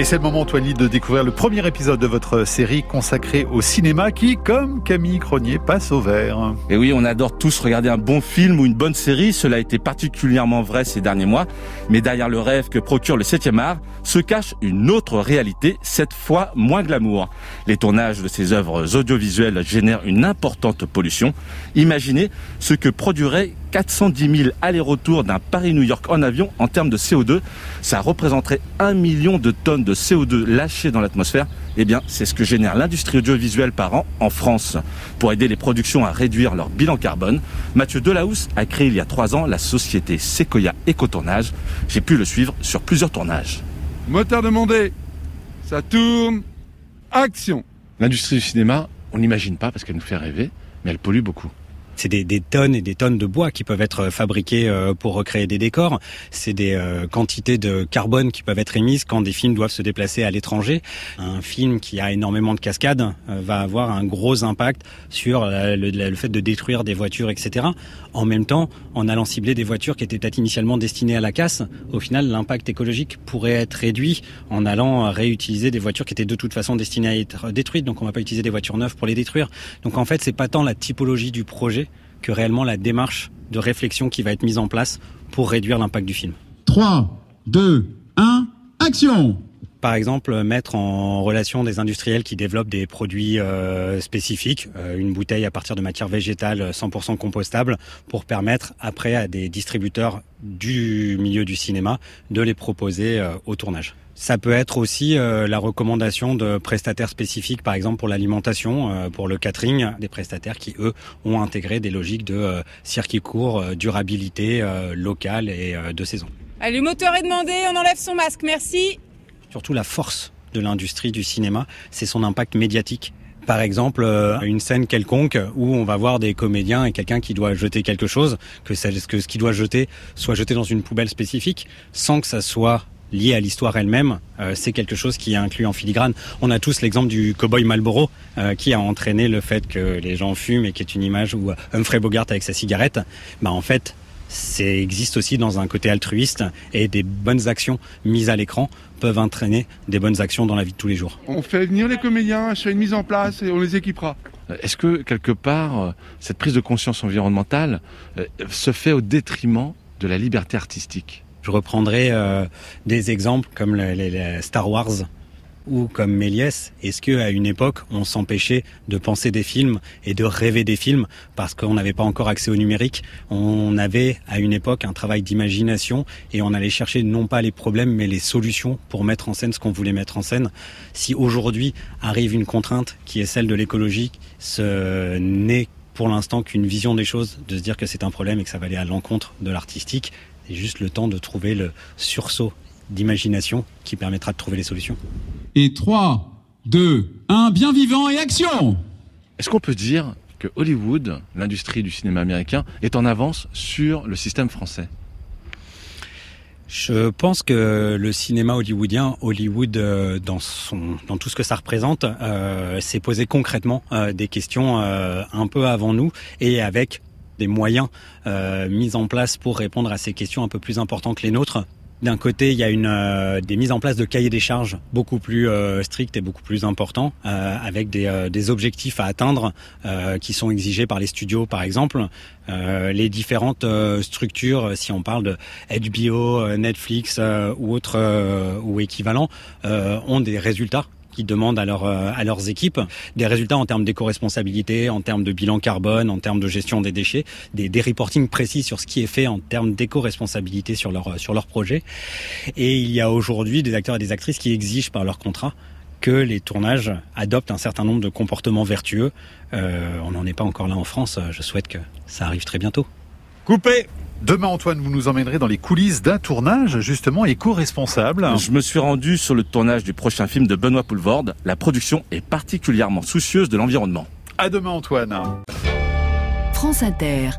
Et c'est le moment, Antoine, de découvrir le premier épisode de votre série consacrée au cinéma qui, comme Camille Cronier, passe au vert. Et oui, on adore tous regarder un bon film ou une bonne série. Cela a été particulièrement vrai ces derniers mois. Mais derrière le rêve que procure le 7e art se cache une autre réalité, cette fois moins glamour. Les tournages de ces œuvres audiovisuelles génèrent une importante pollution. Imaginez ce que produirait 410 000 allers-retours d'un Paris-New York en avion en termes de CO2. Ça représenterait un million de tonnes de CO2 lâchées dans l'atmosphère. Eh bien, c'est ce que génère l'industrie audiovisuelle par an en France. Pour aider les productions à réduire leur bilan carbone, Mathieu Delahousse a créé il y a trois ans la société Sequoia Écotournage. J'ai pu le suivre sur plusieurs tournages. Moteur demandé, ça tourne, action L'industrie du cinéma, on n'imagine pas parce qu'elle nous fait rêver, mais elle pollue beaucoup c'est des, tonnes et des tonnes de bois qui peuvent être fabriqués euh, pour recréer des décors. C'est des euh, quantités de carbone qui peuvent être émises quand des films doivent se déplacer à l'étranger. Un film qui a énormément de cascades euh, va avoir un gros impact sur le, fait de détruire des voitures, etc. En même temps, en allant cibler des voitures qui étaient peut-être initialement destinées à la casse, au final, l'impact écologique pourrait être réduit en allant réutiliser des voitures qui étaient de toute façon destinées à être détruites. Donc, on va pas utiliser des voitures neuves pour les détruire. Donc, en fait, c'est pas tant la typologie du projet que réellement la démarche de réflexion qui va être mise en place pour réduire l'impact du film. 3, 2, 1, action par exemple, mettre en relation des industriels qui développent des produits euh, spécifiques, euh, une bouteille à partir de matière végétale 100% compostable, pour permettre après à des distributeurs du milieu du cinéma de les proposer euh, au tournage. Ça peut être aussi euh, la recommandation de prestataires spécifiques, par exemple pour l'alimentation, euh, pour le catering, des prestataires qui, eux, ont intégré des logiques de euh, circuit court, durabilité locale et de saison. Allez, le moteur est demandé, on enlève son masque, merci. Surtout la force de l'industrie du cinéma, c'est son impact médiatique par exemple une scène quelconque où on va voir des comédiens et quelqu'un qui doit jeter quelque chose, que, ce qu'il doit jeter soit jeté dans une poubelle spécifique, sans que ça soit lié à l'histoire elle-même, euh, c'est quelque chose qui est inclus en filigrane. On a tous l'exemple du cowboy Marlboro euh, qui a entraîné le fait que les gens fument et qui est une image où Humphrey Bogart avec sa cigarette, bah en fait, c'est existe aussi dans un côté altruiste et des bonnes actions mises à l'écran peuvent entraîner des bonnes actions dans la vie de tous les jours. On fait venir les comédiens, je fais une mise en place et on les équipera. Est-ce que quelque part cette prise de conscience environnementale euh, se fait au détriment de la liberté artistique? Je reprendrai euh, des exemples comme les, Star Wars ou comme Méliès, est-ce qu'à une époque, on s'empêchait de penser des films et de rêver des films parce qu'on n'avait pas encore accès au numérique? On avait à une époque un travail d'imagination et on allait chercher non pas les problèmes mais les solutions pour mettre en scène ce qu'on voulait mettre en scène. Si aujourd'hui arrive une contrainte qui est celle de l'écologie, ce n'est pour l'instant qu'une vision des choses, de se dire que c'est un problème et que ça va aller à l'encontre de l'artistique. C'est juste le temps de trouver le sursaut d'imagination qui permettra de trouver les solutions. Et 3, 2, 1, bien vivant et action Est-ce qu'on peut dire que Hollywood, l'industrie du cinéma américain, est en avance sur le système français? Je pense que le cinéma hollywoodien, Hollywood euh, dans son dans tout ce que ça représente, euh, s'est posé concrètement euh, des questions un peu avant nous et avec des moyens euh, mis en place pour répondre à ces questions un peu plus importantes que les nôtres. D'un côté, il y a euh, des mises en place de cahiers des charges beaucoup plus euh, stricts et beaucoup plus importants, euh, avec des, des, objectifs à atteindre qui sont exigés par les studios, par exemple. les différentes structures, si on parle de HBO, Netflix ou autres ou équivalents, ont des résultats qui demandent à, euh, à leurs équipes des résultats en termes d'éco-responsabilité, en termes de bilan carbone, en termes de gestion des déchets, des, des reportings précis sur ce qui est fait en termes d'éco-responsabilité sur leur, sur projet. Et il y a aujourd'hui des acteurs et des actrices qui exigent par leur contrat que les tournages adoptent un certain nombre de comportements vertueux. Euh, on n'en est pas encore là en France. Je souhaite que ça arrive très bientôt. Coupé Demain, Antoine, vous nous emmènerez dans les coulisses d'un tournage, justement, éco-responsable. Je me suis rendu sur le tournage du prochain film de Benoît Poulvorde. La production est particulièrement soucieuse de l'environnement. À demain, Antoine. France Inter.